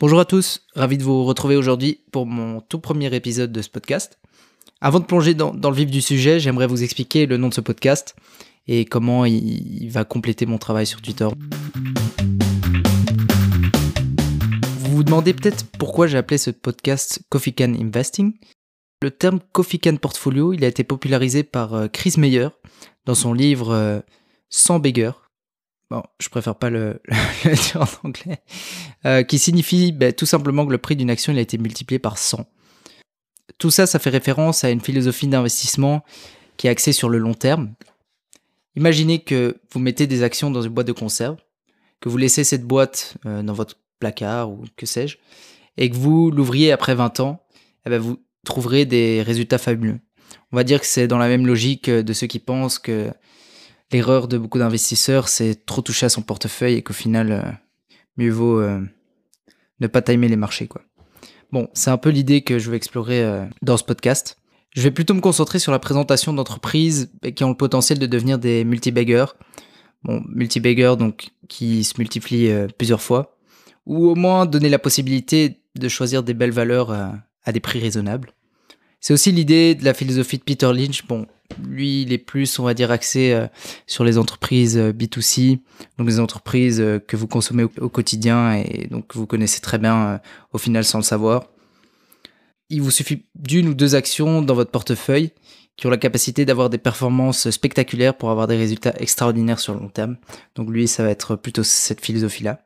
Bonjour à tous, ravi de vous retrouver aujourd'hui pour mon tout premier épisode de ce podcast. Avant de plonger dans, le vif du sujet, j'aimerais vous expliquer le nom de ce podcast et comment il, va compléter mon travail sur Twitter. Vous vous demandez peut-être pourquoi j'ai appelé ce podcast Coffee Can Investing. Le terme Coffee Can Portfolio, il a été popularisé par euh, Chris Meyer dans son livre 100 euh, Beggar, bon, je préfère pas le, dire en anglais, euh, qui signifie ben, tout simplement que le prix d'une action a été multiplié par 100. Tout ça, ça fait référence à une philosophie d'investissement qui est axée sur le long terme. Imaginez que vous mettez des actions dans une boîte de conserve, que vous laissez cette boîte euh, dans votre placard ou que sais-je, et que vous l'ouvriez après 20 ans, eh ben vous trouverez des résultats fabuleux. On va dire que c'est dans la même logique de ceux qui pensent que l'erreur de beaucoup d'investisseurs, c'est trop toucher à son portefeuille et qu'au final, euh, mieux vaut euh, ne pas timer les marchés. Quoi. Bon, c'est un peu l'idée que je vais explorer euh, dans ce podcast. Je vais plutôt me concentrer sur la présentation d'entreprises qui ont le potentiel de devenir des multi-baggers. Bon, multi-baggers donc qui se multiplient plusieurs fois. Ou au moins donner la possibilité de choisir des belles valeurs à des prix raisonnables. C'est aussi l'idée de la philosophie de Peter Lynch. Bon, lui, il est plus, on va dire, axé euh, sur les entreprises euh, B2C, donc les entreprises euh, que vous consommez au, quotidien et donc vous connaissez très bien au final sans le savoir. Il vous suffit d'une ou deux actions dans votre portefeuille qui ont la capacité d'avoir des performances spectaculaires pour avoir des résultats extraordinaires sur le long terme. Donc lui, ça va être plutôt cette philosophie-là.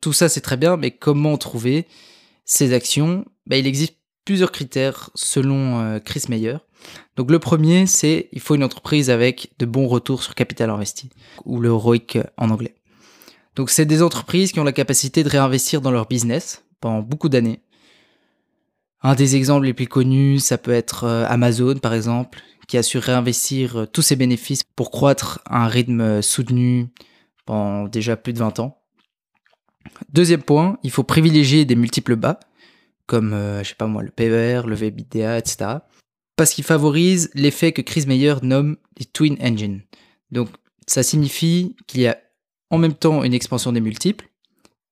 Tout ça, c'est très bien, mais comment trouver ces actions? Ben, Il existe plusieurs critères selon euh, Chris Meyer. Donc le premier, c'est il faut une entreprise avec de bons retours sur capital investi, ou le ROIC en anglais. Donc c'est des entreprises qui ont la capacité de réinvestir dans leur business pendant beaucoup d'années. Un des exemples les plus connus, ça peut être euh, Amazon par exemple, qui a su réinvestir euh, tous ses bénéfices pour croître à un rythme soutenu pendant déjà plus de 20 ans. Deuxième point, il faut privilégier des multiples bas comme, euh, je sais pas moi, le PER, le VBDA, etc. Parce qu'il favorise l'effet que Chris Meyer nomme les twin engines. Donc, ça signifie qu'il y a en même temps une expansion des multiples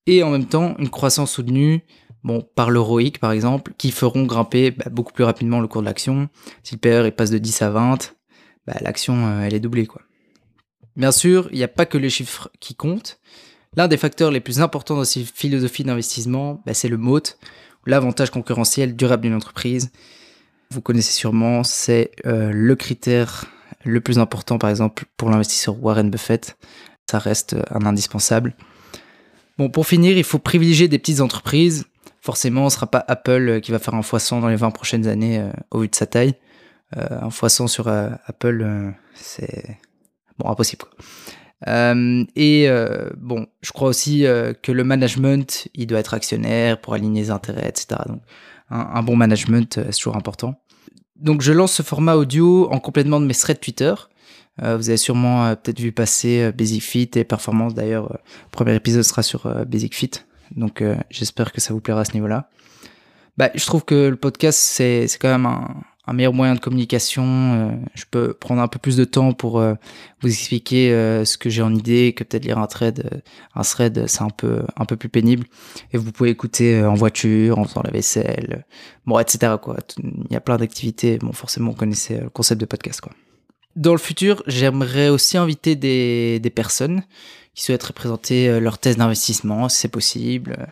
et en même temps une croissance soutenue bon, par ROIC par exemple, qui feront grimper bah, beaucoup plus rapidement le cours de l'action. Si le PER il passe de 10 à 20, bah, l'action euh, elle est doublée. quoi. Bien sûr, il n'y a pas que les chiffres qui comptent. L'un des facteurs les plus importants dans ces philosophies d'investissement, bah, c'est le MOAT, l'avantage concurrentiel durable d'une entreprise. Vous connaissez sûrement, c'est euh, le critère le plus important, par exemple, pour l'investisseur Warren Buffett. Ça reste un indispensable. Bon, pour finir, il faut privilégier des petites entreprises. Forcément, ce ne sera pas Apple qui va faire un x100 dans les 20 prochaines années euh, au vu de sa taille. Euh, un x100 sur Apple, c'est bon, impossible. Euh, et euh, bon, je crois aussi euh, que le management, il doit être actionnaire pour aligner les intérêts, etc. Donc, un, bon management, c'est toujours important. Donc, je lance ce format audio en complément de mes threads Twitter. vous avez sûrement peut-être vu passer Basic Fit et Performance. D'ailleurs, le premier épisode sera sur Basic Fit. Donc, j'espère que ça vous plaira à ce niveau-là. Bah, je trouve que le podcast, c'est quand même un, un meilleur moyen de communication. Euh, je peux prendre un peu plus de temps pour euh, vous expliquer euh, ce que j'ai en idée, que peut-être lire un thread. un thread, c'est un peu, un peu plus pénible. Et vous pouvez écouter en voiture, en faisant la vaisselle, bon, etc. Quoi. Il y a plein d'activités. Bon, forcément, vous connaissez le concept de podcast. Quoi. Dans le futur, j'aimerais aussi inviter des, des personnes qui souhaiteraient présenter leur thèse d'investissement, si c'est possible.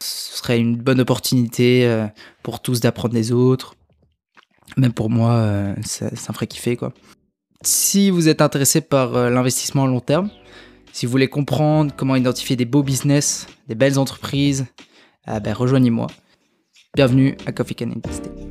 Ce serait une bonne opportunité pour tous d'apprendre des autres même pour moi, ça, me ferait kiffer quoi. Si vous êtes intéressé par euh, l'investissement à long terme, si vous voulez comprendre comment identifier des beaux business, des belles entreprises, ah ben rejoignez-moi. Bienvenue à Coffee Can Investing.